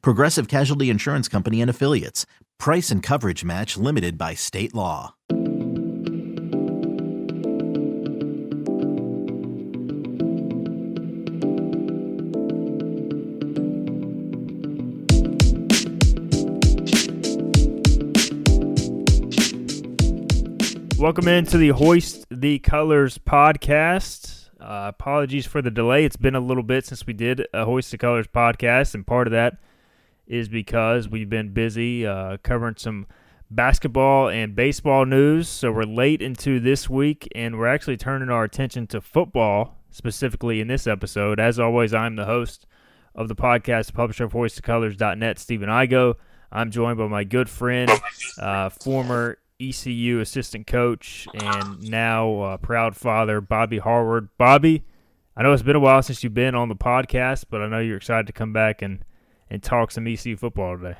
Progressive Casualty Insurance Company and Affiliates. Price and coverage match limited by state law. Welcome into the Hoist the Colors podcast. Uh, apologies for the delay. It's been a little bit since we did a Hoist the Colors podcast, and part of that is because we've been busy uh, covering some basketball and baseball news. So we're late into this week, and we're actually turning our attention to football specifically in this episode. As always, I'm the host of the podcast, publisher of HoistTheColors.net, Stephen Igo. I'm joined by my good friend, uh, former ECU assistant coach, and now uh, proud father, Bobby Harward. Bobby, I know it's been a while since you've been on the podcast, but I know you're excited to come back and, and talk some ECU football today.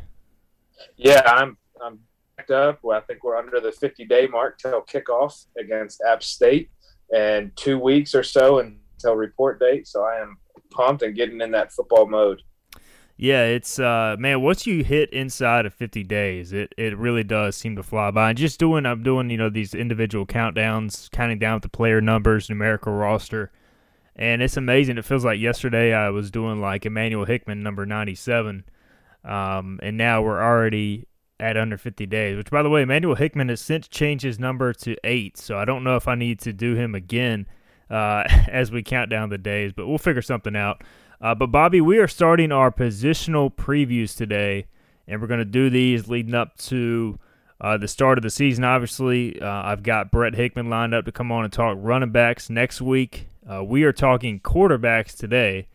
Yeah, I'm I'm backed up. Well, I think we're under the 50 day mark till kickoff against App State, and two weeks or so until report date. So I am pumped and getting in that football mode. Yeah, it's uh man, once you hit inside of 50 days, it it really does seem to fly by. And just doing I'm doing, you know, these individual countdowns, counting down with the player numbers, numerical roster. And it's amazing. It feels like yesterday I was doing like Emmanuel Hickman number 97. Um and now we're already at under 50 days, which by the way, Emmanuel Hickman has since changed his number to 8, so I don't know if I need to do him again uh as we count down the days, but we'll figure something out. Uh, but Bobby, we are starting our positional previews today, and we're going to do these leading up to uh, the start of the season. Obviously, uh, I've got Brett Hickman lined up to come on and talk running backs next week. Uh, we are talking quarterbacks today,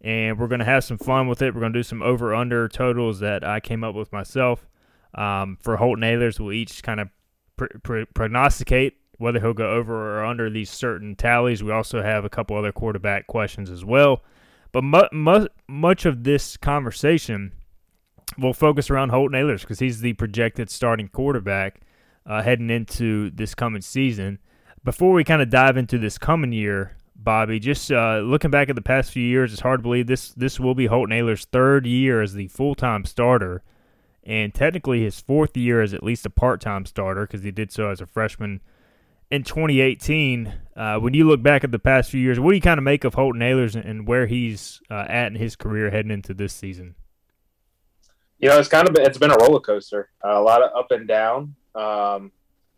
and we're going to have some fun with it. We're going to do some over under totals that I came up with myself. Um, for Holton Ahlers, we'll each kind of pr- pr- prognosticate whether he'll go over or under these certain tallies. We also have a couple other quarterback questions as well. But mu- mu- much of this conversation will focus around Holton Ahlers because he's the projected starting quarterback uh, heading into this coming season. Before we kind of dive into this coming year, Bobby, just uh, looking back at the past few years, it's hard to believe this this will be Holton Ahlers' third year as the full time starter, and technically his fourth year as at least a part time starter because he did so as a freshman in 2018. Uh, when you look back at the past few years, what do you kind of make of Holton Ahlers and where he's uh, at in his career heading into this season? You know, it's kind of been, it's been a roller coaster. Uh, a lot of up and down, um,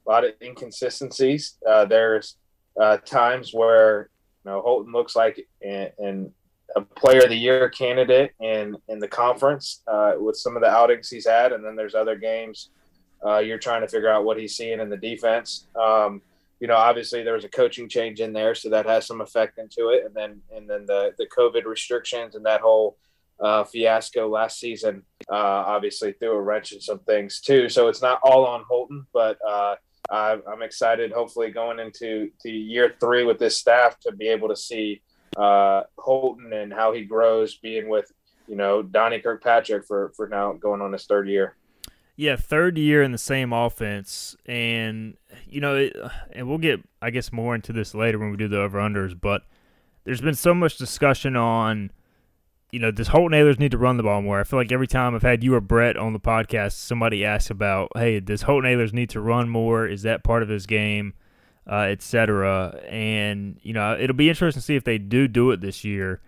a lot of inconsistencies. Uh, there's uh, times where know Holton looks like in a Player of the Year candidate in in the conference uh, with some of the outings he's had, and then there's other games you're trying to figure out what he's seeing in the defense. Um, you know, obviously there was a coaching change in there, so that has some effect into it. And then and then the the COVID restrictions and that whole uh, fiasco last season uh, obviously threw a wrench in some things too. So it's not all on Holton, but uh, I'm excited. Hopefully, going into to year three with this staff to be able to see uh, Holton and how he grows, being with you know Donnie Kirkpatrick for for now going on his third year. Yeah, third year in the same offense, and you know, it, and we'll get, I guess, more into this later when we do the over unders. But there's been so much discussion on, you know, does Holton Ahlers need to run the ball more? I feel like every time I've had you or Brett on the podcast, somebody asks about, hey, does Holton Ahlers need to run more? Is that part of his game, uh, etc. And you know, it'll be interesting to see if they do do it this year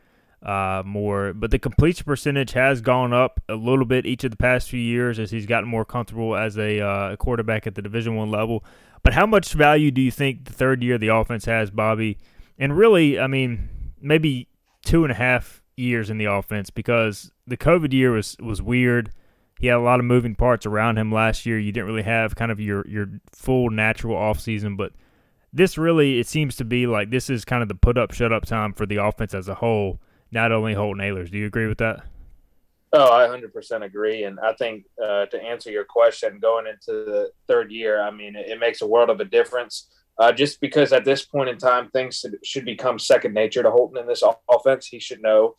uh, more. But the completion percentage has gone up a little bit each of the past few years as he's gotten more comfortable as a uh, quarterback at the Division One level. But how much value do you think the third year of the offense has, Bobby? And really, I mean, maybe two and a half years in the offense because the COVID year was was weird. He had a lot of moving parts around him last year. You didn't really have kind of your your full natural offseason, but this really it seems to be like this is kind of the put up shut up time for the offense as a whole not only Holton Ahlers. Do you agree with that? Oh, I 100% agree. And I think uh, to answer your question, going into the third year, I mean, it, it makes a world of a difference. Uh, just because at this point in time, things should, should become second nature to Holton in this offense. He should know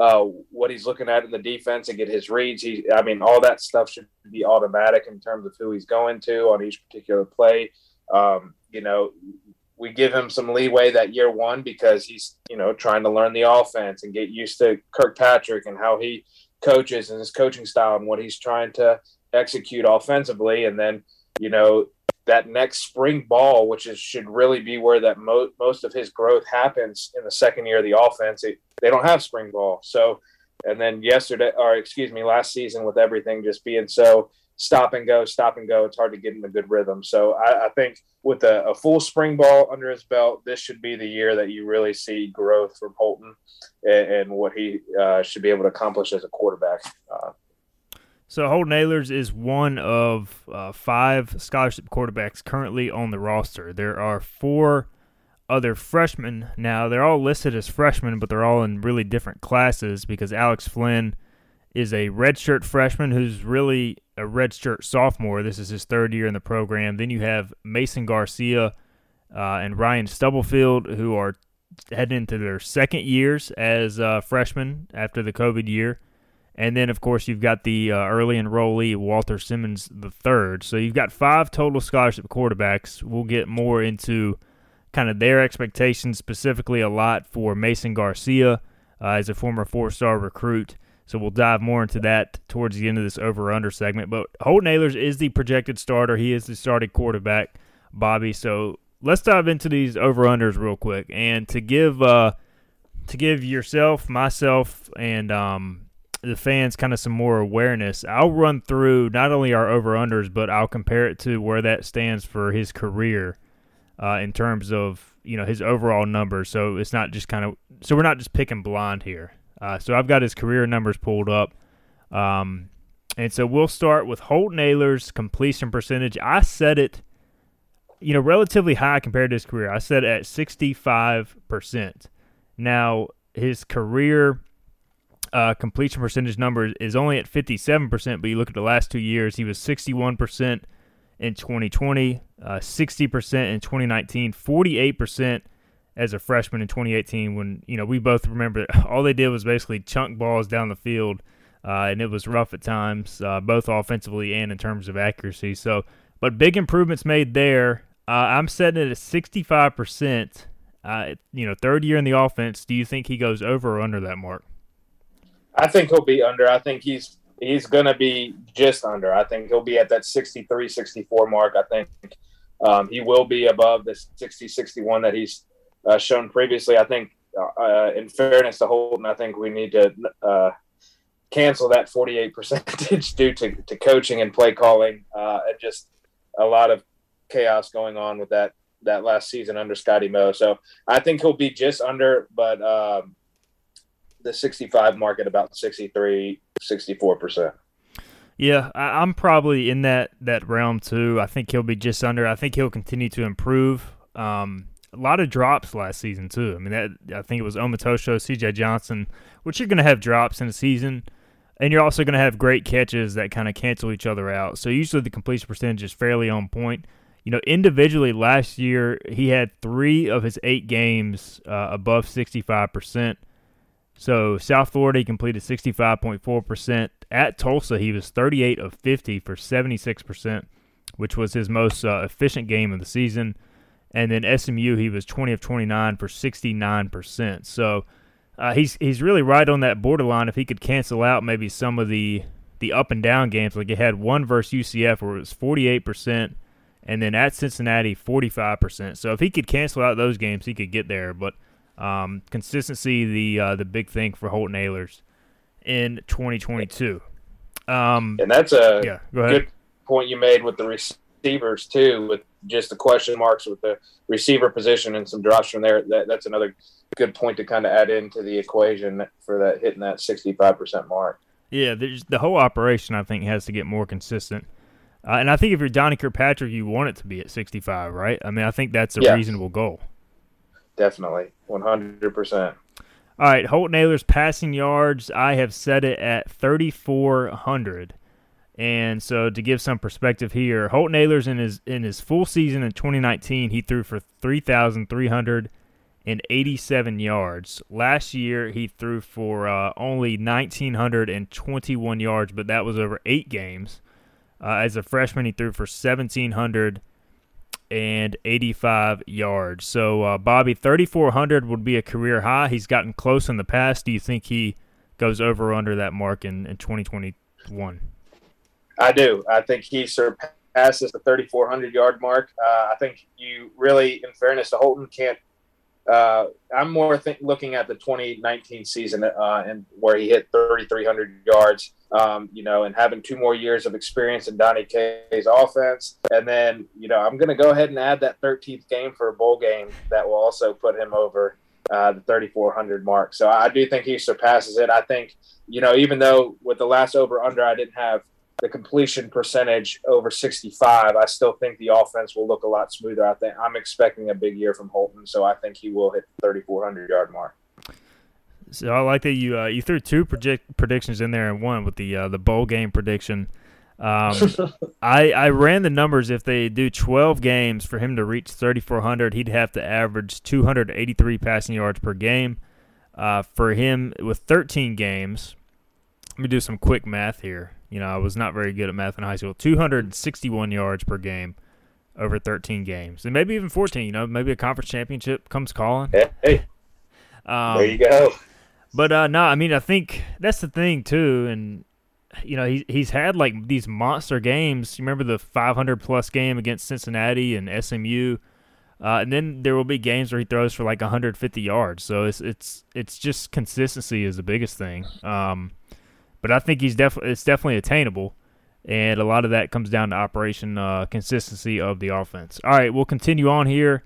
uh, what he's looking at in the defense and get his reads. He, I mean, all that stuff should be automatic in terms of who he's going to on each particular play. Um, you know, we give him some leeway that year one because he's, you know, trying to learn the offense and get used to Kirkpatrick and how he coaches and his coaching style and what he's trying to execute offensively. And then, you know, that next spring ball, which is should really be where that mo- most of his growth happens in the second year of the offense. It, they don't have spring ball, so and then yesterday, or excuse me, last season with everything just being so stop and go, stop and go, it's hard to get in a good rhythm. So I, I think with a, a, full spring ball under his belt, this should be the year that you really see growth from Holton and, and what he uh, should be able to accomplish as a quarterback. Uh, so Holton Ahlers is one of uh, five scholarship quarterbacks currently on the roster. There are four other freshmen now. They're all listed as freshmen, but they're all in really different classes because Alex Flynn is a redshirt freshman who's really a redshirt sophomore. This is his third year in the program. Then you have Mason Garcia uh, and Ryan Stubblefield, who are heading into their second years as uh, freshmen after the COVID year. And then, of course, you've got the uh, early enrollee, Walter Simmons third. So you've got five total scholarship quarterbacks. We'll get more into kind of their expectations, specifically a lot for Mason Garcia uh, as a former four-star recruit. So we'll dive more into that towards the end of this over/under segment. But Holton Ahlers is the projected starter. He is the starting quarterback, Bobby. So let's dive into these over/unders real quick. And to give uh, to give yourself, myself, and um, the fans kind of some more awareness, I'll run through not only our over/unders, but I'll compare it to where that stands for his career uh, in terms of you know his overall numbers. So it's not just kind of so we're not just picking blind here. Uh, so I've got his career numbers pulled up. Um, and so we'll start with Holt Ahlers' completion percentage. I set it, you know, relatively high compared to his career. I set it at 65%. Now, his career uh, completion percentage number is only at 57%, but you look at the last two years, he was 61% in 2020, uh, 60% in 2019, 48% as a freshman in 2018 when you know we both remember all they did was basically chunk balls down the field uh, and it was rough at times uh, both offensively and in terms of accuracy. So but big improvements made there. Uh, i'm setting it at 65% uh, you know third year in the offense. Do you think he goes over or under that mark i think he'll be under i think he's he's going to be just under i think he'll be at that 63 64 mark i think um, he will be above the 60 61 that he's uh, shown previously. I think, uh, in fairness to Holton, I think we need to uh, cancel that 48 percentage due to, to coaching and play calling uh, and just a lot of chaos going on with that that last season under Scotty Moe. So I think he'll be just under, but um, the 65 market about 63, 64 percent. Yeah, I, am probably in that that realm too. I think he'll be just under. I think he'll continue to improve. Um, a lot of drops last season too. I mean, that I think it was Omotosho, C.J. Johnson, which you're going to have drops in a season, and you're also going to have great catches that kind of cancel each other out. So usually the completion percentage is fairly on point. You know, individually last year he had three of his eight games uh, above 65 percent. So South Florida he completed 65.4 percent. At Tulsa he was 38 of 50 for 76 percent, which was his most uh, efficient game of the season. And then SMU, he was 20 of 29 for 69%. So uh, he's he's really right on that borderline. If he could cancel out maybe some of the the up and down games, like he had one versus UCF where it was 48%, and then at Cincinnati 45%. So if he could cancel out those games, he could get there. But um, consistency, the uh, the big thing for Holton Ahlers in 2022. Um, and that's a yeah, go good point you made with the receivers too, with just the question marks with the receiver position and some drops from there. That, that's another good point to kind of add into the equation for that hitting that 65% mark. Yeah, the whole operation I think has to get more consistent. Uh, and I think if you're Donnie Kirkpatrick, you want it to be at 65, right? I mean, I think that's a reasonable goal. Definitely, 100%. All right, Holton Ahlers' passing yards. I have set it at 3,400. And so to give some perspective here, Holton Ahlers in his in his full season in 2019, he threw for 3,387 yards. Last year, he threw for uh, only 1,921 yards, but that was over eight games. Uh, as a freshman, he threw for 1,785 yards. So, uh, Bobby, 3,400 would be a career high. He's gotten close in the past. Do you think he goes over or under that mark in, in 2021? I do. I think he surpasses the 3,400 yard mark. Uh, I think you really, in fairness to Holton, can't. Uh, I'm more looking at the 2019 season uh, and where he hit 3,300 yards. Um, you know, and having two more years of experience in Donnie K's offense, and then you know, I'm going to go ahead and add that 13th game for a bowl game that will also put him over uh, the 3,400 mark. So I do think he surpasses it. I think, you know, even though with the last over under, I didn't have the completion percentage over 65, I still think the offense will look a lot smoother. I think I'm expecting a big year from Holton, so I think he will hit the 3,400 yard mark. So I like that you uh, you threw two project predictions in there and one with the uh, the bowl game prediction. Um, I I ran the numbers. If they do 12 games for him to reach 3,400, he'd have to average 283 passing yards per game. Uh, for him with 13 games, let me do some quick math here. You know, I was not very good at math in high school. 261 yards per game over 13 games, and maybe even 14. You know, maybe a conference championship comes calling. Hey, um, there you go. But uh, no, I mean, I think that's the thing too, and you know, he he's had like these monster games. You remember the 500 plus game against Cincinnati and SMU. Uh, and then there will be games where he throws for like 150 yards. So it's it's it's just consistency is the biggest thing. Um, but I think he's definitely it's definitely attainable, and a lot of that comes down to operation uh, consistency of the offense. All right, we'll continue on here.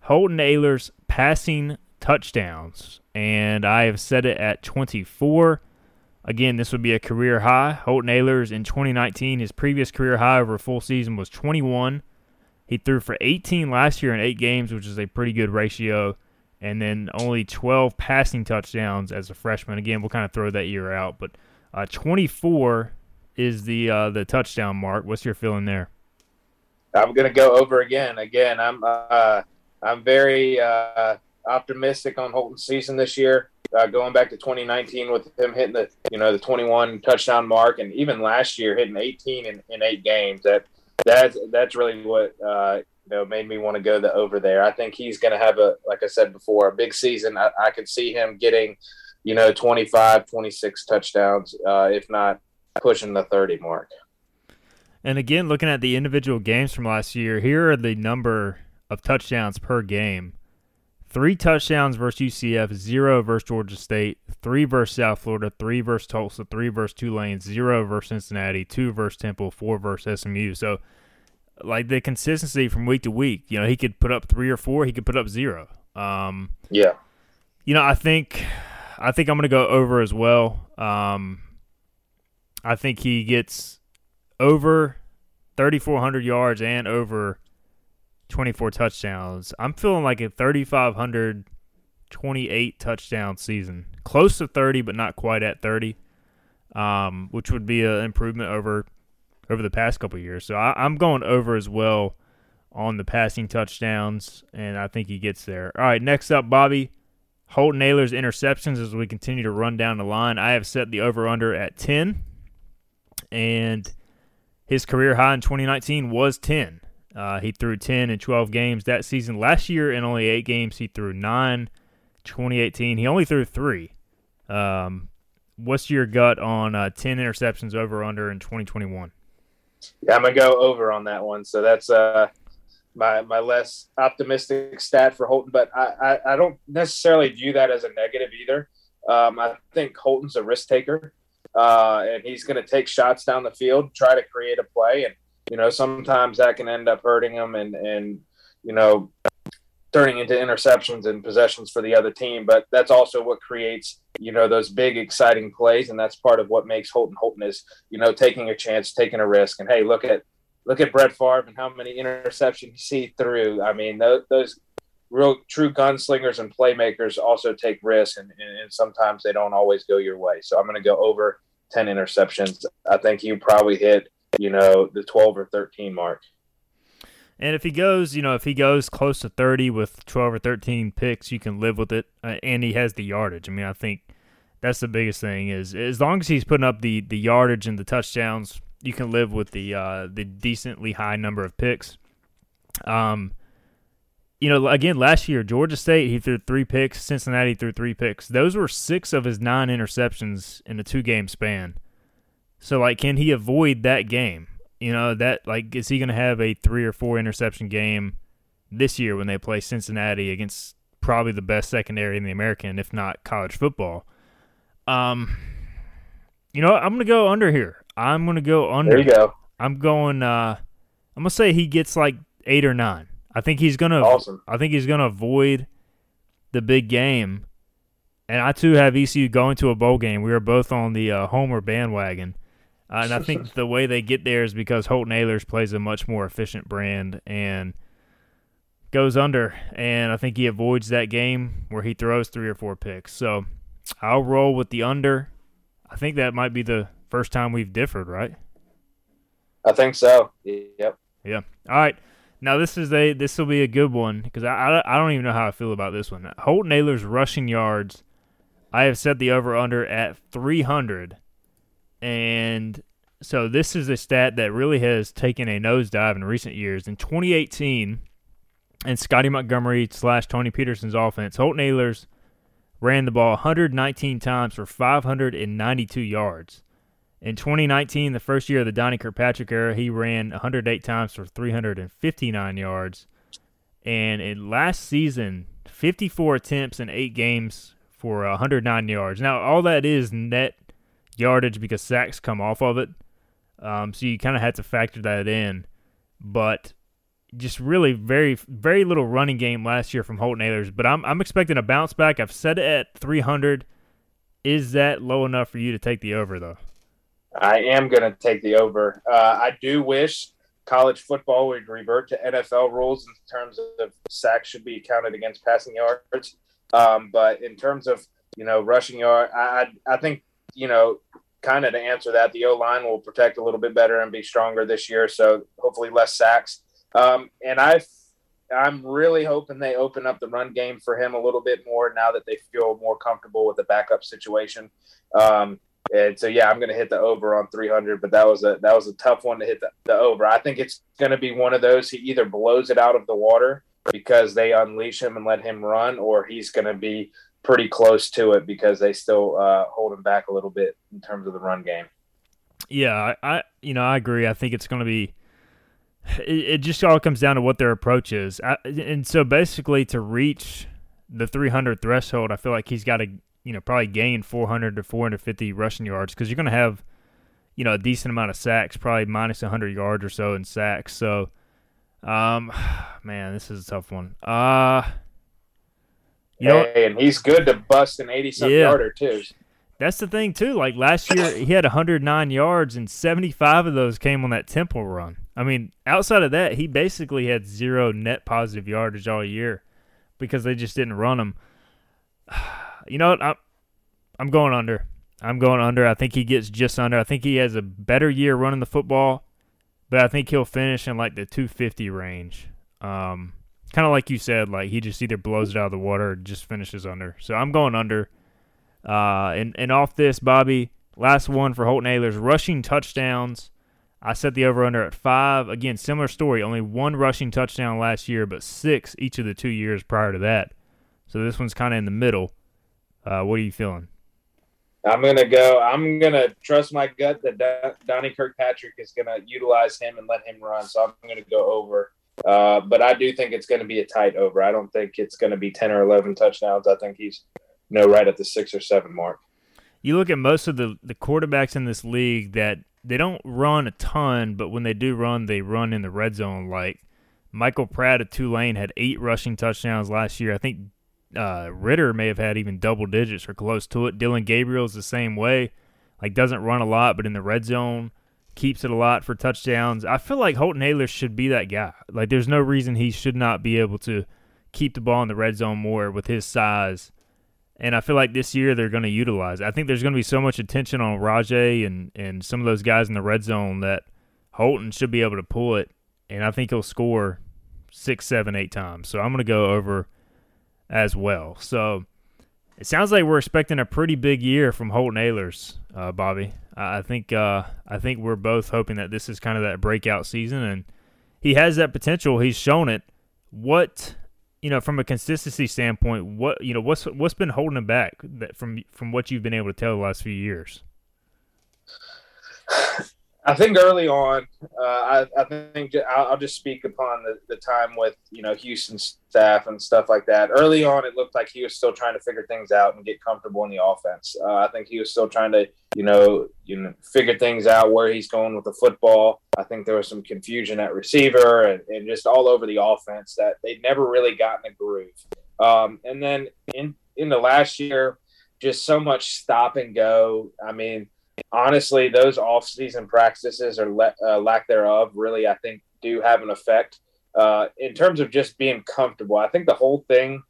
Holton Ahlers passing touchdowns, and I have set it at 24. Again, this would be a career high. Holton Ahlers in 2019, his previous career high over a full season was 21. He threw for 18 last year in eight games, which is a pretty good ratio, and then only 12 passing touchdowns as a freshman. Again, we'll kind of throw that year out, but uh, 24 is the uh, the touchdown mark. What's your feeling there? I'm to go over again. Again, I'm uh, I'm very uh, optimistic on Holton's season this year. Uh, going back to 2019 with him hitting the you know the 21 touchdown mark, and even last year hitting 18 in, in eight games. That that's that's really what uh, you know made me want to go the over there. I think he's going to have a like I said before a big season. I, I could see him getting you know, 25, 26 touchdowns, uh, if not pushing the 30 mark. And again, looking at the individual games from last year, here are the number of touchdowns per game. Three touchdowns versus UCF, zero versus Georgia State, three versus South Florida, three versus Tulsa, three versus Tulane, zero versus Cincinnati, two versus Temple, four versus SMU. So, like the consistency from week to week, you know, he could put up three or four, he could put up zero. Um, yeah. You know, I think I think I'm going to go over as well. Um, I think he gets over 3,400 yards and over 24 touchdowns. I'm feeling like a 3,500, 28 touchdown season. Close to 30, but not quite at 30, um, which would be an improvement over over the past couple years. So I, I'm going over as well on the passing touchdowns, and I think he gets there. All right, next up, Bobby. Holton Ahlers' interceptions as we continue to run down the line. I have set the over under at 10, and his career high in 2019 was 10. Uh, he threw 10 in 12 games that season. Last year, in only eight games, he threw nine. 2018, he only threw three. Um, what's your gut on uh, 10 interceptions over or under in 2021? Yeah, I'm gonna go over on that one. So that's uh, my my less optimistic stat for Holton, but I, I, I don't necessarily view that as a negative either. Um, I think Holton's a risk taker, uh, and he's to take shots down the field, try to create a play, and you know sometimes that can end up hurting them and and you know turning into interceptions and possessions for the other team. But that's also what creates you know those big exciting plays, and that's part of what makes Holton Holton is you know taking a chance, taking a risk, and hey, look at look at Brett Favre and how many interceptions he threw. I mean, those, those real true gunslingers and playmakers also take risks, and, and, and sometimes they don't always go your way. So I'm going to go over 10 interceptions. I think you probably hit, you know, the 12 or 13 mark. And if he goes, you know, if he goes close to 30 with 12 or 13 picks, you can live with it. Uh, and he has the yardage. I mean, I think that's the biggest thing is as long as he's putting up the, the yardage and the touchdowns, you can live with the uh, the decently high number of picks. Um, you know, again, last year Georgia State he threw three picks, Cincinnati threw three picks. Those were six of his nine interceptions in a two game span. So like, can he avoid that game? You know that like is he going to have a three or four interception game this year when they play Cincinnati against probably the best secondary in the American, if not college football? Um, you know, I'm going to go under here. I'm going to go under. There you go. I'm going. Uh, I'm going to say he gets like eight or nine. I think he's going to. Awesome. I think he's going to avoid the big game. And I too have ECU going to a bowl game. We are both on the uh, Homer bandwagon. Uh, and I think the way they get there is because Holton Ahlers plays a much more efficient brand and goes under. And I think he avoids that game where he throws three or four picks. So I'll roll with the under. I think that might be the first time we've differed, right? I think so. Yep. Yeah. All right. Now this is a this will be a good one because I, I, I don't even know how I feel about this one. Holton Ahlers rushing yards. I have set the over under at 300, and so this is a stat that really has taken a nosedive in recent years. In 2018, and Scottie Montgomery slash Tony Petersen's offense, Holton Ahlers ran the ball 119 times for 592 yards. In 2019, the first year of the Donnie Kirkpatrick era, he ran 108 times for 359 yards. And in last season, 54 attempts in eight games for 109 yards. Now, all that is net yardage because sacks come off of it. Um, so you kind of had to factor that in. But just really very, very little running game last year from Holton Ahlers. But I'm, I'm expecting a bounce back. I've set it at 300. Is that low enough for you to take the over, though? I am going to take the over. Uh, I do wish college football would revert to NFL rules in terms of sacks should be counted against passing yards. Um, but in terms of you know rushing yard, I I think you know kind of to answer that, the O line will protect a little bit better and be stronger this year. So hopefully less sacks. Um, and I I'm really hoping they open up the run game for him a little bit more now that they feel more comfortable with the backup situation. Um, and so, yeah, I'm going to hit the over on 300, but that was a that was a tough one to hit the, the over. I think it's going to be one of those. He either blows it out of the water because they unleash him and let him run, or he's going to be pretty close to it because they still uh, hold him back a little bit in terms of the run game. Yeah, I, I you know I agree. I think it's going to be. It, it, just all comes down to what their approach is, I, and so basically to reach the 300 threshold, I feel like he's got to you know, probably gain 400 to 450 rushing yards because you're going to have, you know, a decent amount of sacks, probably minus 100 yards or so in sacks. So, um, man, this is a tough one. Uh, you hey, and he's good to bust an 80 something yeah. yarder too. That's the thing too. Like last year, he had 109 yards, and 75 of those came on that Temple run. I mean, outside of that, he basically had zero net positive yardage all year because they just didn't run him. you know what? I'm, I'm going under. I'm going under. I think he gets just under. I think he has a better year running the football, but I think he'll finish in like the 250 range. Um, kind of like you said, like he just either blows it out of the water or just finishes under. So I'm going under. Uh, and and off this, Bobby, last one for Holton Ahlers, rushing touchdowns. I set the over under at five. Again, similar story. Only one rushing touchdown last year, but six each of the two years prior to that. So this one's kind of in the middle. Uh, what are you feeling? I'm gonna go. I'm gonna trust my gut that Donnie Kirkpatrick is gonna utilize him and let him run. So I'm gonna go over. Uh, but I do think it's going to be a tight over. I don't think it's going to be 10 or 11 touchdowns. I think he's you know right at the six or seven mark. You look at most of the the quarterbacks in this league that they don't run a ton, but when they do run, they run in the red zone. Like Michael Pratt at Tulane had eight rushing touchdowns last year. I think uh, Ridder may have had even double digits or close to it. Dillon Gabriel's the same way. Like doesn't run a lot, but in the red zone keeps it a lot for touchdowns. I feel like Holton Ahlers should be that guy. Like there's no reason he should not be able to keep the ball in the red zone more with his size. And I feel like this year they're going to utilize. I think there's going to be so much attention on Rahjai and and some of those guys in the red zone that Holton should be able to pull it, and I think he'll score six, seven, eight times. So I'm going to go over as well. So it sounds like we're expecting a pretty big year from Holton Ahlers, uh, Bobby. I think uh, I think we're both hoping that this is kind of that breakout season, and he has that potential. He's shown it. What you know, from a consistency standpoint, what you know, what's what's been holding him back that from from what you've been able to tell the last few years? I think early on, uh, I, I, think I'll, just speak upon the, the time with you know Houston staff and stuff like that. Early on, it looked like he was still trying to figure things out and get comfortable in the offense. Uh, I think he was still trying to you know you know figure things out where he's going with the football. I think there was some confusion at receiver and, and just all over the offense that they'd never really gotten a groove. Um, and then in in the last year, just so much stop and go. I mean honestly, those off-season practices or le- uh, lack thereof really, I think, do have an effect uh, in terms of just being comfortable. I think the whole thing.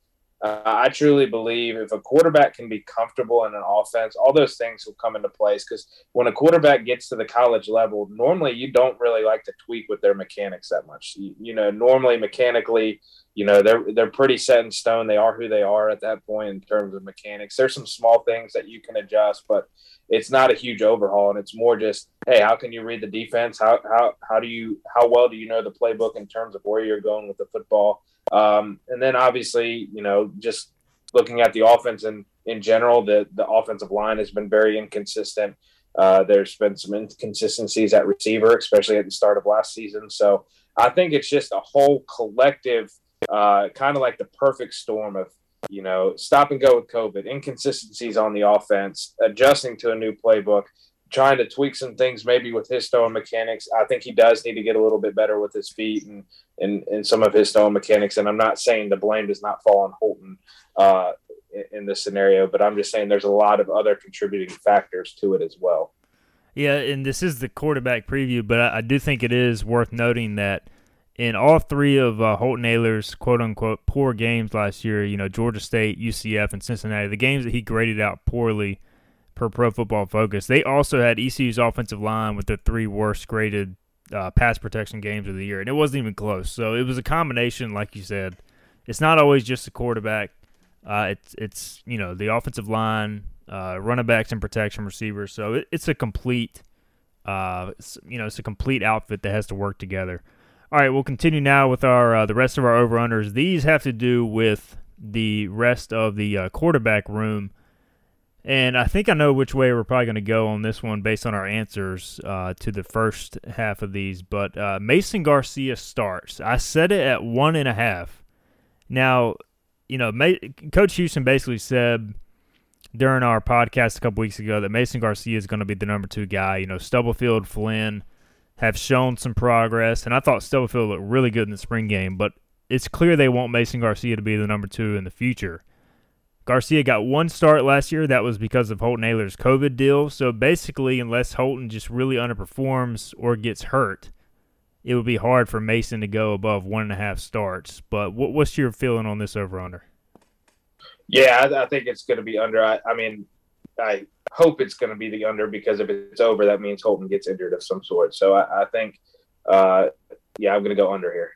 Uh, I truly believe if a quarterback can be comfortable in an offense, all those things will come into place. Because when a quarterback gets to the college level, normally you don't really like to tweak with their mechanics that much. You, you know, normally mechanically, you know they're they're pretty set in stone. They are who they are at that point in terms of mechanics. There's some small things that you can adjust, but it's not a huge overhaul, and it's more just, hey, how can you read the defense? How how how do you how well do you know the playbook in terms of where you're going with the football? Um, and then obviously, you know, just looking at the offense and in general, the the offensive line has been very inconsistent. Uh, there's been some inconsistencies at receiver, especially at the start of last season. So I think it's just a whole collective, uh, kind of like the perfect storm of you know, stop and go with COVID, inconsistencies on the offense, adjusting to a new playbook, trying to tweak some things maybe with his stone mechanics. I think he does need to get a little bit better with his feet and and, and some of his stone mechanics. And I'm not saying the blame does not fall on Holton uh, in, in this scenario, but I'm just saying there's a lot of other contributing factors to it as well. Yeah, and this is the quarterback preview, but I, I do think it is worth noting that – in all three of uh, Holton Ahlers' quote unquote poor games last year, you know, Georgia State, UCF, and Cincinnati, the games that he graded out poorly per Pro Football Focus, they also had ECU's offensive line with the three worst graded uh, pass protection games of the year, and it wasn't even close. So it was a combination, like you said. It's not always just the quarterback. Uh, it's it's you know the offensive line, uh, running backs and protection receivers. So it, it's a complete, uh, you know, it's a complete outfit that has to work together. All right, we'll continue now with our uh, the rest of our over unders. These have to do with the rest of the uh, quarterback room, and I think I know which way we're probably going to go on this one based on our answers uh, to the first half of these. But uh, Mason Garcia starts. I set it at one and a half. Now, you know, Coach Houston basically said during our podcast a couple weeks ago that Mason Garcia is going to be the number two guy. You know, Stubblefield, Flynn have shown some progress, and I thought Stubblefield looked really good in the spring game, but it's clear they want Mason Garcia to be the number two in the future. Garcia got one start last year. That was because of Holton Ahlers' COVID deal. So basically, unless Holton just really underperforms or gets hurt, it would be hard for Mason to go above one and a half starts. But what, what's your feeling on this over under? Yeah, I, I think it's going to be under. I, I mean, I hope it's going to be the under because if it's over, that means Holton gets injured of some sort. So I, I think, uh, yeah, I'm going to go under here.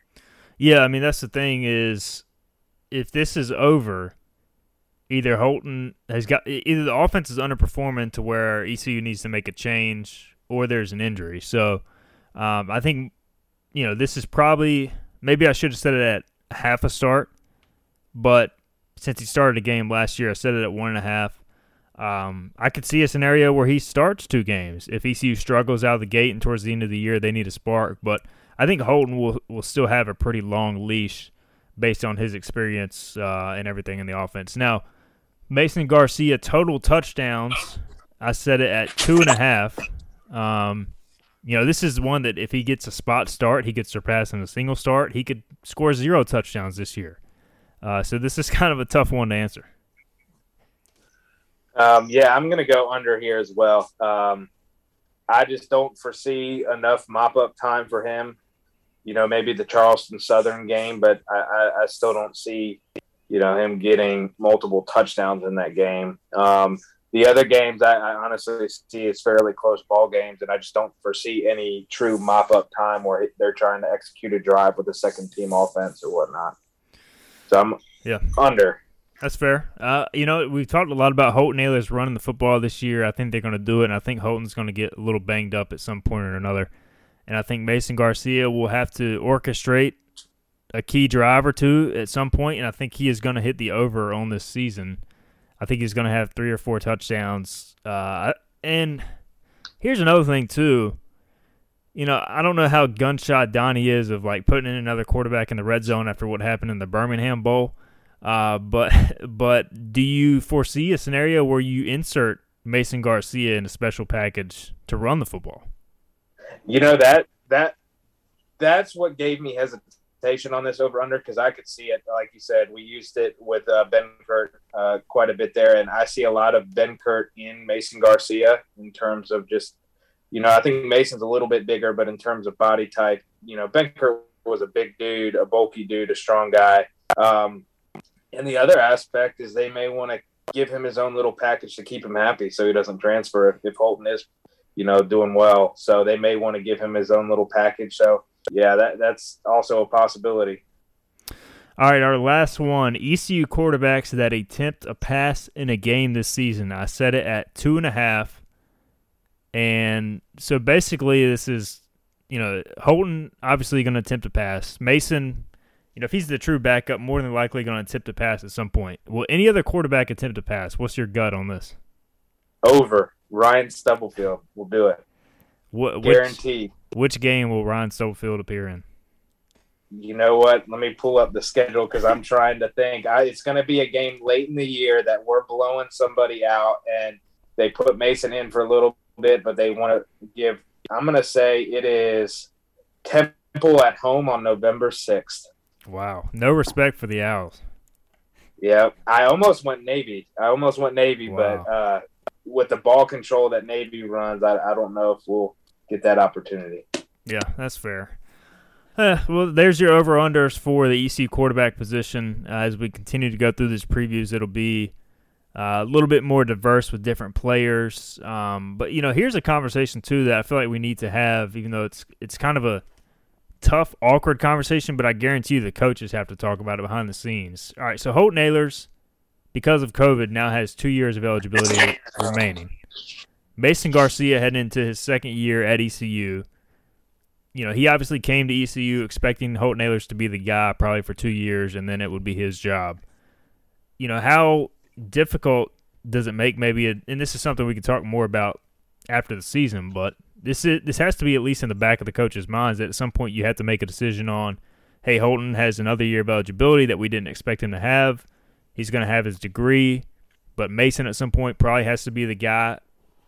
Yeah, I mean that's the thing is, if this is over, either Holton has got either the offense is underperforming to where ECU needs to make a change, or there's an injury. So um, I think you know this is probably maybe I should have set it at half a start, but since he started a game last year, I set it at one and a half. Um, I could see a scenario where he starts two games if ECU struggles out of the gate and towards the end of the year they need a spark. But I think Holton will will still have a pretty long leash based on his experience uh, and everything in the offense. Now, Mason Garcia total touchdowns. I set it at two and a half. Um, you know, this is one that if he gets a spot start, he could surpass in a single start. He could score zero touchdowns this year. Uh, so this is kind of a tough one to answer. Um, yeah, I'm going to go under here as well. Um, I just don't foresee enough mop up time for him you know, maybe the Charleston Southern game, but I, I, I still don't see, you know, him getting multiple touchdowns in that game. Um, the other games, I, I, honestly see as fairly close ball games, and I just don't foresee any true mop up time where they're trying to execute a drive with a second team offense or whatnot. So I'm yeah under. That's fair. Uh, you know, we've talked a lot about Holton Ahlers running the football this year. I think they're going to do it, and I think Holton's going to get a little banged up at some point or another. And I think Mason Garcia will have to orchestrate a key drive or two at some point, and I think he is going to hit the over on this season. I think he's going to have three or four touchdowns. Uh, and here's another thing too. You know, I don't know how gunshot Donnie is of like putting in another quarterback in the red zone after what happened in the Birmingham Bowl. Uh, but but do you foresee a scenario where you insert Mason Garcia in a special package to run the football? You know that that that's what gave me hesitation on this over under because I could see it. Like you said, we used it with uh, Benkert uh, quite a bit there, and I see a lot of Benkert in Mason Garcia in terms of just you know I think Mason's a little bit bigger, but in terms of body type, you know Benkert was a big dude, a bulky dude, a strong guy. Um, and the other aspect is they may want to give him his own little package to keep him happy so he doesn't transfer if, Holton is, you know, doing well. So they may want to give him his own little package. So yeah, that that's also a possibility. All right, our last one. ECU quarterbacks that attempt a pass in a game this season. I set it at two and a half. And so basically this is you know, Holton obviously gonna attempt a pass. Mason you know, if he's the true backup, more than likely going to attempt to pass at some point. Will any other quarterback attempt to pass? What's your gut on this? Over. Ryan Stubblefield will do it. What, Guaranteed. Which, which game will Ryan Stubblefield appear in? You know what? Let me pull up the schedule because I'm trying to think. I, it's going to be a game late in the year that we're blowing somebody out, and they put Mason in for a little bit, but they want to give. I'm going to say it is Temple at home on November 6th. Wow, no respect for the Owls. Yeah, I almost went Navy. I almost went Navy, wow. but uh, with the ball control that Navy runs, I, I don't know if we'll get that opportunity. Yeah, that's fair. Uh, well, there's your over unders for the EC quarterback position. Uh, as we continue to go through these previews, it'll be uh, a little bit more diverse with different players. Um, but you know, here's a conversation too that I feel like we need to have, even though it's it's kind of a tough, awkward conversation, but I guarantee you the coaches have to talk about it behind the scenes. All right, so Holton Ahlers, because of COVID, now has two years of eligibility remaining. Mason Garcia heading into his second year at ECU. You know, he obviously came to ECU expecting Holton Ahlers to be the guy probably for two years, and then it would be his job. You know, how difficult does it make maybe, a, and this is something we can talk more about after the season, but – this is this has to be at least in the back of the coach's minds that at some point you have to make a decision on, hey, Holton has another year of eligibility that we didn't expect him to have. He's going to have his degree, but Mason at some point probably has to be the guy.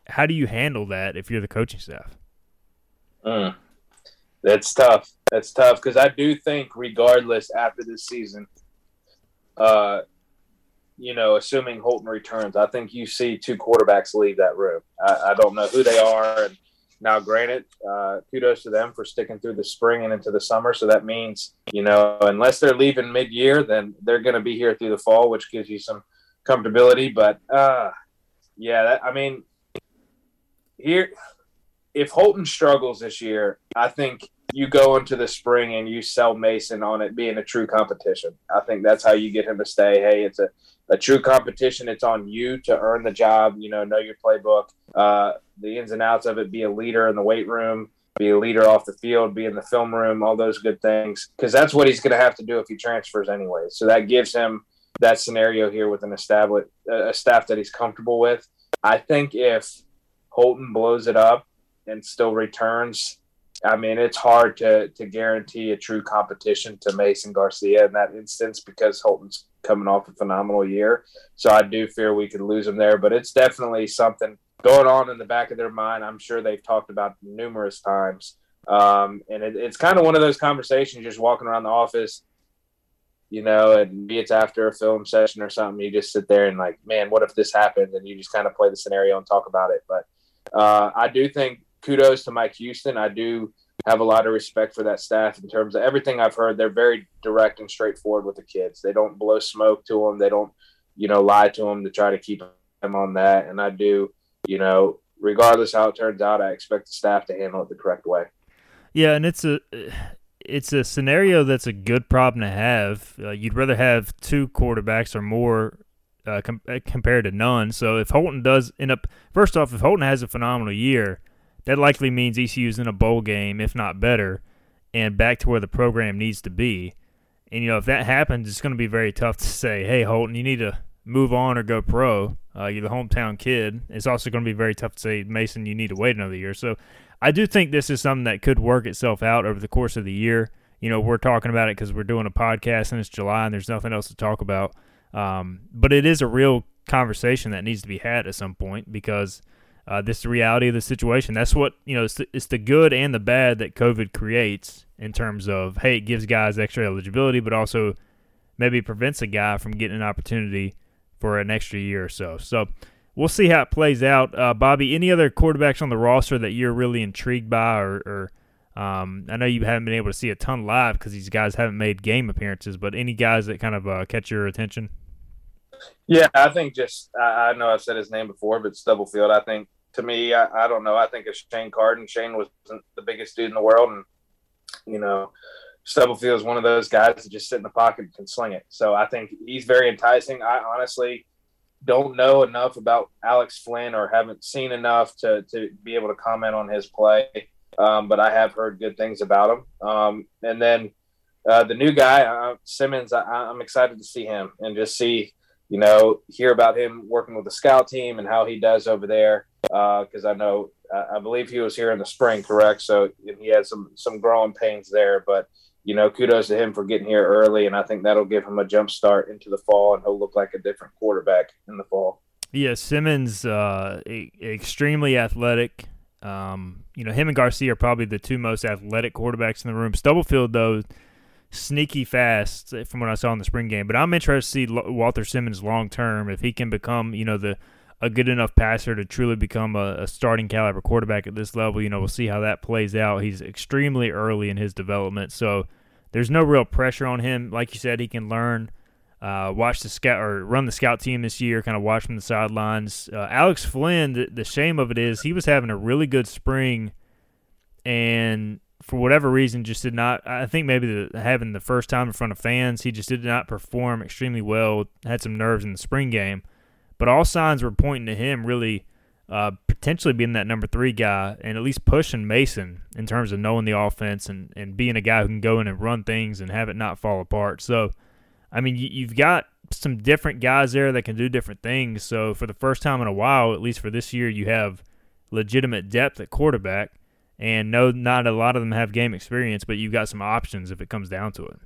How do you handle that if you're the coaching staff? Mm. That's tough. That's tough because I do think, regardless, after this season, uh, you know, assuming Holton returns, I think you see two quarterbacks leave that room. I, I don't know who they are, and now, granted, uh, kudos to them for sticking through the spring and into the summer. So that means, you know, unless they're leaving mid year, then they're going to be here through the fall, which gives you some comfortability. But uh, yeah, that, I mean, here, if Holton struggles this year, I think you go into the spring and you sell Mason on it being a true competition. I think that's how you get him to stay. Hey, it's a, a true competition. It's on you to earn the job, you know, know your playbook. Uh, the ins and outs of it, be a leader in the weight room, be a leader off the field, be in the film room, all those good things. Because that's what he's going to have to do if he transfers anyway. So that gives him that scenario here with an established a staff that he's comfortable with. I think if Holton blows it up and still returns, I mean, it's hard to to guarantee a true competition to Mason Garcia in that instance because Holton's coming off a phenomenal year. So I do fear we could lose him there, but it's definitely something going on in the back of their mind. I'm sure they've talked about numerous times. Um, and it, it's kind of one of those conversations just walking around the office, you know, and be it's after a film session or something, you just sit there and like, man, what if this happened? And you just kind of play the scenario and talk about it. But uh, I do think kudos to Mike Houston. I do have a lot of respect for that staff in terms of everything I've heard. They're very direct and straightforward with the kids. They don't blow smoke to them. They don't, you know, lie to them to try to keep them on that. And I do, you know, regardless how it turns out, I expect the staff to handle it the correct way. Yeah, and it's a it's a scenario that's a good problem to have. Uh, you'd rather have two quarterbacks or more uh, com- uh, compared to none. So if Holton does end up, first off, if Holton has a phenomenal year, that likely means ECU's in a bowl game, if not better, and back to where the program needs to be. And you know, if that happens, it's going to be very tough to say, "Hey, Holton, you need to move on or go pro." Uh, you're the hometown kid. It's also going to be very tough to say, Mason, you need to wait another year. So I do think this is something that could work itself out over the course of the year. You know, we're talking about it because we're doing a podcast and it's July and there's nothing else to talk about. Um, but it is a real conversation that needs to be had at some point because uh, this is the reality of the situation. That's what you know. It's the, it's the good and the bad that COVID creates in terms of hey, it gives guys extra eligibility, but also maybe prevents a guy from getting an opportunity for an extra year or so. So we'll see how it plays out. Uh, Bobby, any other quarterbacks on the roster that you're really intrigued by, or, or um, I know you haven't been able to see a ton live because these guys haven't made game appearances, but any guys that kind of uh, catch your attention? Yeah, I think just I, I, know I've said his name before, but Stubblefield. I think to me, I, I don't know. I think it's Shane Carden. Shane wasn't the biggest dude in the world, and you know, Stubblefield is one of those guys that just sit in the pocket and can sling it. So I think he's very enticing. I honestly don't know enough about Alex Flynn or haven't seen enough to to be able to comment on his play, um, but I have heard good things about him. Um, and then uh, the new guy, uh, Simmons, I, am excited to see him and just see you know, hear about him working with the scout team and how he does over there. Because uh, I know, I believe he was here in the spring, correct? So he had some some growing pains there, but you know, kudos to him for getting here early, and I think that'll give him a jump start into the fall, and he'll look like a different quarterback in the fall. Yeah, Simmons, uh, extremely athletic. Um, you know, him and Garcia are probably the two most athletic quarterbacks in the room. Stubblefield, though, sneaky fast from what I saw in the spring game. But I'm interested to see Walter Simmons long term if he can become, you know, the a good enough passer to truly become a, a, starting caliber quarterback at this level. You know, we'll see how that plays out. He's extremely early in his development, so there's no real pressure on him. Like you said, he can learn. Uh, watch the scout or run the scout team this year, kind of watch from the sidelines. Uh, Alex Flynn, the, the shame of it is he was having a really good spring, and for whatever reason, just did not. I think maybe the, having the first time in front of fans, he just did not perform extremely well. Had some nerves in the spring game, but all signs were pointing to him really uh, potentially being that number three guy and at least pushing Mason in terms of knowing the offense and, and being a guy who can go in and run things and have it not fall apart. So, I mean, you, you've got some different guys there that can do different things. So, for the first time in a while, at least for this year, you have legitimate depth at quarterback and no, not a lot of them have game experience, but you've got some options if it comes down to it.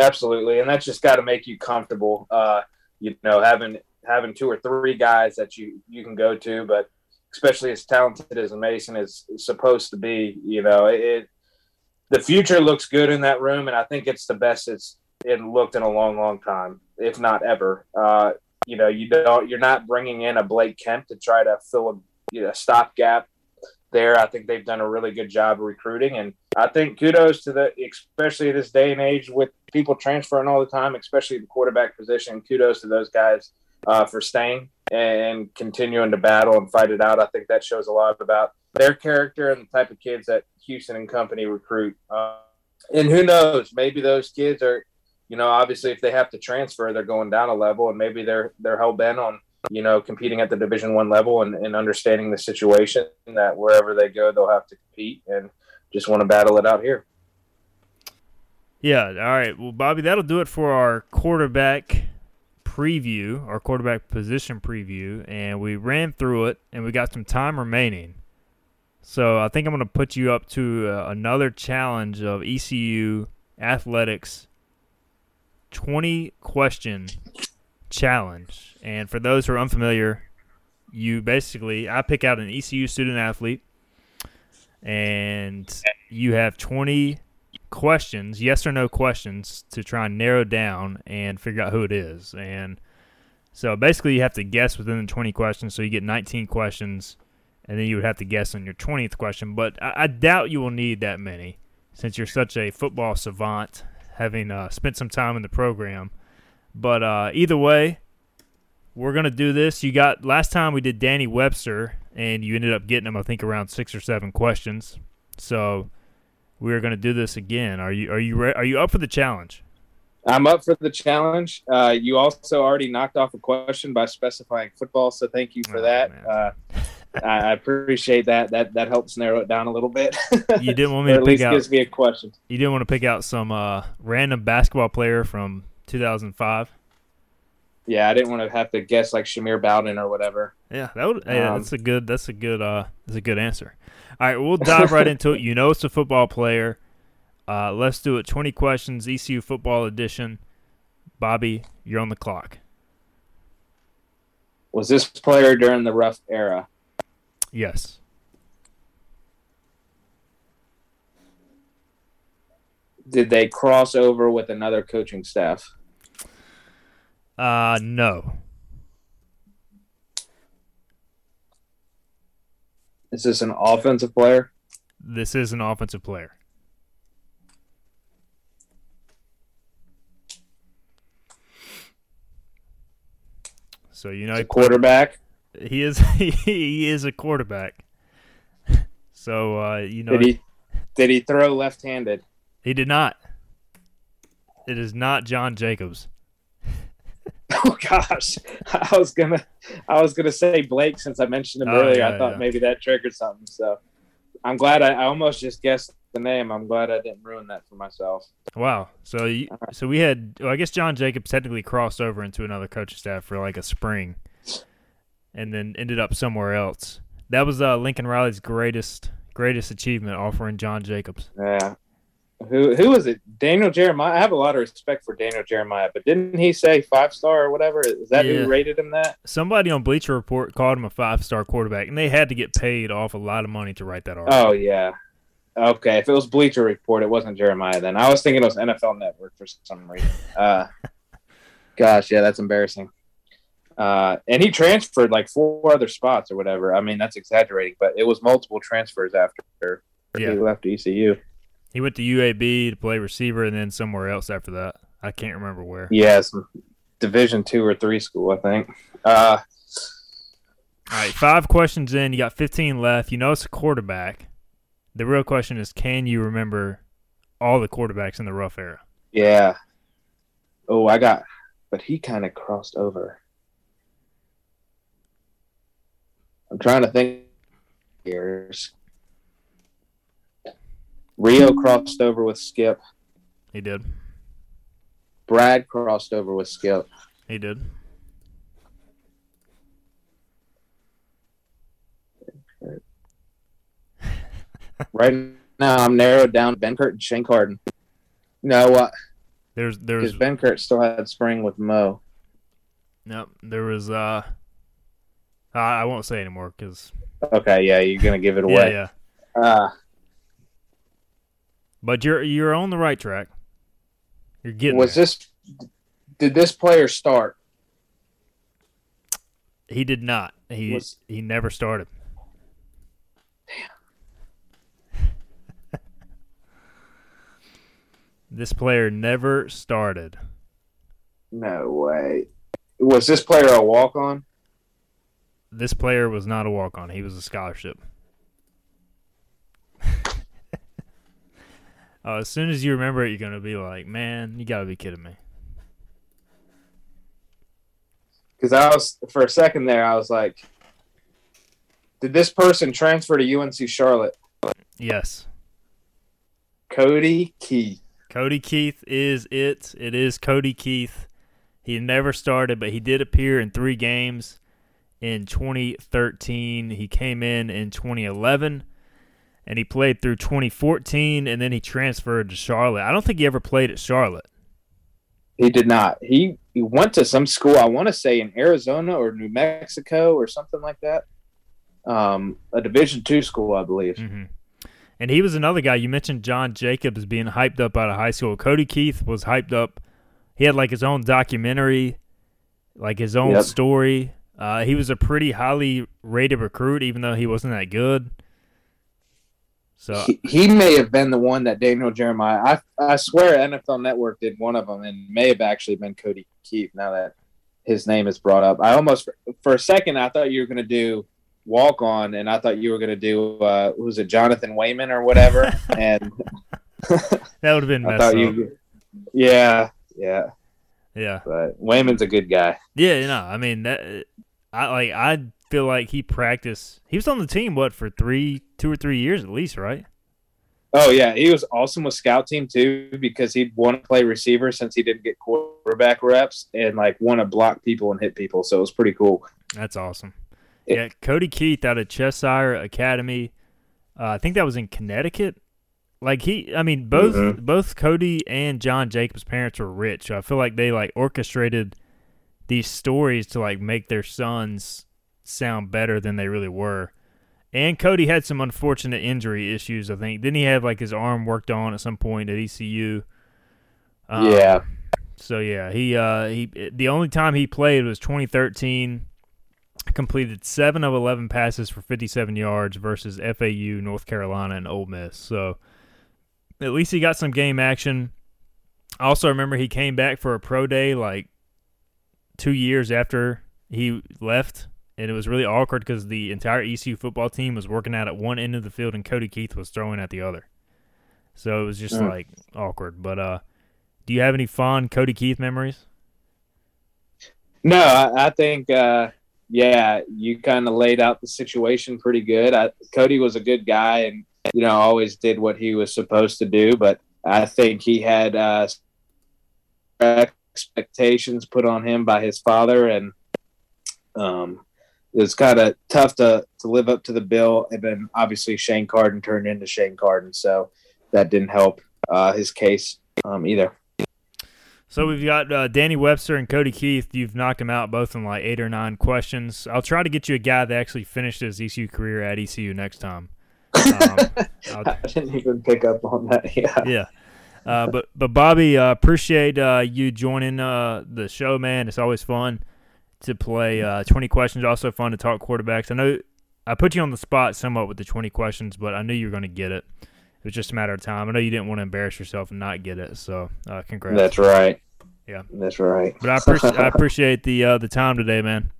Absolutely, and that's just got to make you comfortable. Uh, you know, having having two or three guys that you you can go to, but especially as talented as Mason is, supposed to be, you know, it the future looks good in that room, and I think it's the best it's it looked in a long, long time, if not ever. Uh, you know, you don't you're not bringing in a Blake Kemp to try to fill a you know, stopgap there. I think they've done a really good job of recruiting, and I think kudos to the, especially this day and age with people transferring all the time, especially the quarterback position. Kudos to those guys uh, for staying and continuing to battle and fight it out. I think that shows a lot about their character and the type of kids that Houston and company recruit. Uh, and who knows, maybe those kids are, you know, obviously if they have to transfer, they're going down a level, and maybe they're they're hell bent on you know, competing at the Division One level and, and understanding the situation that wherever they go, they'll have to compete and just want to battle it out here. Yeah. All right. Well, Bobby, that'll do it for our quarterback preview, our quarterback position preview, and we ran through it, and we got some time remaining. So I think I'm going to put you up to uh, another challenge of ECU athletics 20 question challenge. And for those who are unfamiliar, you basically I pick out an ECU student athlete, and you have 20 questions, yes or no questions, to try and narrow down and figure out who it is. And so basically, you have to guess within the 20 questions. So you get 19 questions, and then you would have to guess on your twentieth question. But I, I doubt you will need that many, since you're such a football savant, having uh, spent some time in the program. But uh, either way, we're gonna do this. You got last time we did Danny Webster, and you ended up getting him, I think, around six or seven questions. So we are gonna do this again. Are you are you re- are you up for the challenge? I'm up for the challenge. Uh, you also already knocked off a question by specifying football, so thank you for Oh, that. Uh, I appreciate that. That that helps narrow it down a little bit. You didn't want me to at pick least out. gives me a question. You didn't want to pick out some uh, random basketball player from 2005. Yeah, I didn't want to have to guess like Shamir Bowden or whatever. Yeah, that would. hey, Um, that's a good. That's a good. Uh, that's a good answer. All right, we'll dive right into it. You know, it's a football player. Uh, let's do it. 20 questions, ECU football edition. Bobby, you're on the clock. Was this player during the Ruff era? Yes. Did they cross over with another coaching staff? Uh, no. Is this an offensive player? This is an offensive player. So you know quarterback? he is he is a quarterback. So uh, you know Did he did he throw left-handed? he did not. It is not John Jacobs. Oh gosh, I was gonna, I was gonna say Blake since I mentioned him Oh, earlier. yeah, I thought yeah. maybe that triggered something. So I'm glad I, I almost just guessed the name. I'm glad I didn't ruin that for myself. Wow. So you, so we had well, I guess John Jacobs technically crossed over into another coaching staff for like a spring, and then ended up somewhere else. That was uh, Lincoln Riley's greatest greatest achievement, offering John Jacobs. Yeah. Who who was it? Daniel Jeremiah. I have a lot of respect for Daniel Jeremiah, but didn't he say five star or whatever? Is that Yeah. who rated him that? Somebody on Bleacher Report called him a five star quarterback, and they had to get paid off a lot of money to write that article. Oh yeah. Okay, if it was Bleacher Report, it wasn't Jeremiah. Then I was thinking it was NFL Network for some reason. Uh, gosh, yeah, that's embarrassing. Uh, and he transferred like four other spots or whatever. I mean, that's exaggerating, but it was multiple transfers after Yeah. he left ECU. He went to UAB to play receiver, and then somewhere else after that. I can't remember where. Yeah, some Division two or three school, I think. Uh, All right, five questions in. You got 15 left. You know it's a quarterback. The real question is, can you remember all the quarterbacks in the Ruff era? yeah. Oh, I got, but he kind of crossed over. I'm trying to think. Years. Rio crossed over with Skip. He did. Brad crossed over with Skip. He did. Right now, I'm narrowed down Benkert and Shane Carden. No, what? There's there Because was Benkert still had spring with Mo. no there was uh I I won't say anymore because Okay, yeah, you're gonna give it yeah away. yeah. Uh, But you're you're on the right track. You're getting was there. this? Did this player start? He did not. He Was- he never started. Damn. this player never started. No way. Was this player a walk on? This player was not a walk on. He was a scholarship. Oh, as soon as you remember it, you're going to be like, man, you got to be kidding me. Because I was for a second there, I was like, did this person transfer to UNC Charlotte? Yes. Cody Keith. Cody Keith is it. It is Cody Keith. He never started, but he did appear in three games in 2013. He came in in 2011, and he played through 2014, and then he transferred to Charlotte. I don't think he ever played at Charlotte. He did not. He he went to some school. I want to say in Arizona or New Mexico or something like that. Um, a Division two school, I believe. hmm And he was another guy. You mentioned John Jacobs being hyped up out of high school. Cody Keith was hyped up. He had like his own documentary, like his own Yep. story Uh, he was a pretty highly rated recruit, even though he wasn't that good. So he, he, may have been the one that Daniel Jeremiah. I I swear NFL Network did one of them, and may have actually been Cody Keith. Now that his name is brought up, I almost for a second I thought you were going to do walk on, and I thought you were going to do uh, was it Jonathan Wayman or whatever, and that would have been. I thought up. you, yeah, yeah, yeah. But Wayman's a good guy. Yeah, you know, I mean that. I like. I feel like he practiced. He was on the team what for three, two or three years at least, right? Oh yeah, he was awesome with scout team too because he'd want to play receiver since he didn't get quarterback reps and like want to block people and hit people. So it was pretty cool. That's awesome. Yeah, Cody Keith out of Cheshire Academy. Uh, I think that was in Connecticut. Like he, I mean, both mm-hmm. both Cody and John Jacobs' parents were rich. So I feel like they like orchestrated these stories to like make their sons sound better than they really were. And Cody had some unfortunate injury issues. I think didn't he have like his arm worked on at some point at ECU? Um, yeah. So yeah, he uh, he the only time he played was 2013 completed seven of 11 passes for 57 yards versus FAU, North Carolina, and Ole Miss. So at least he got some game action. I also remember he came back for a pro day like two years after he left, and it was really awkward because the entire ECU football team was working out at one end of the field and Cody Keith was throwing at the other. So it was just mm. like awkward. But uh, do you have any fond Cody Keith memories? No, I, I think uh, yeah, you kind of laid out the situation pretty good. I, Cody was a good guy and, you know, always did what he was supposed to do, but I think he had uh, expectations put on him by his father, and um, it was kind of tough to, to live up to the bill. And then obviously Shane Carden turned into Shane Carden, so that didn't help uh, his case um, either. So we've got uh, Danny Webster and Cody Keith. You've knocked them out both in like eight or nine questions. I'll try to get you a guy that actually finished his ECU career at ECU next time. Um, I didn't even pick up on that. Yeah. Yeah. Uh, but but Bobby, uh, appreciate uh, you joining uh, the show, man. It's always fun to play uh, 20 questions. Also fun to talk quarterbacks. I know I put you on the spot somewhat with the 20 questions, but I knew you were going to get it. It was just a matter of time. I know you didn't want to embarrass yourself and not get it, so uh, congrats. That's right. Yeah, that's right. But I appreciate I appreciate the uh, the time today, man.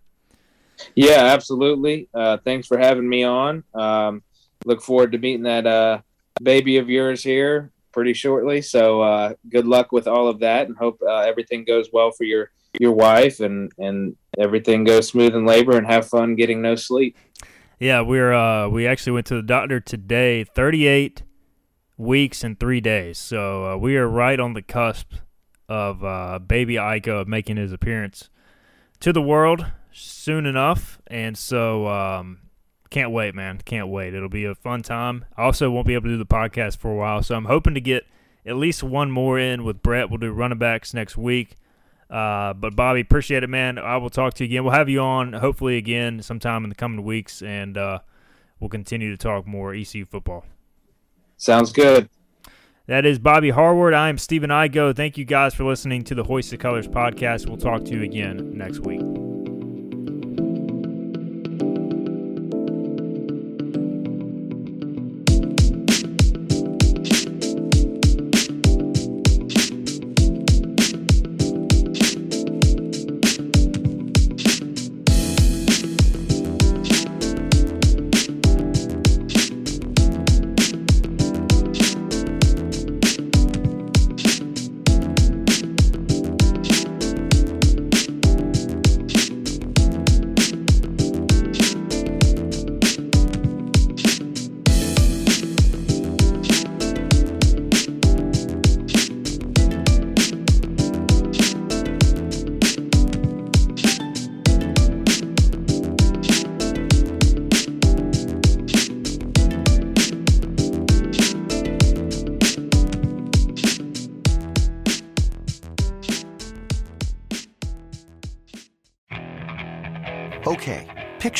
Yeah, absolutely. Uh, thanks for having me on. Um, look forward to meeting that uh, baby of yours here pretty shortly. So uh, good luck with all of that, and hope uh, everything goes well for your your wife and and everything goes smooth in labor and have fun getting no sleep. Yeah, we're uh, we actually went to the doctor today. Thirty eight weeks and three days. So uh, we are right on the cusp of uh, baby Iko making his appearance to the world soon enough. And so um, can't wait, man. Can't wait. It'll be a fun time. I also won't be able to do the podcast for a while. So I'm hoping to get at least one more in with Brett. We'll do running backs next week. Uh, but Bobby, appreciate it, man. I will talk to you again. We'll have you on hopefully again sometime in the coming weeks, and uh, we'll continue to talk more ECU football. Sounds good. That is Bobby Harward. I am Stephen Igo. Thank you guys for listening to the Hoist the Colors podcast. We'll talk to you again next week.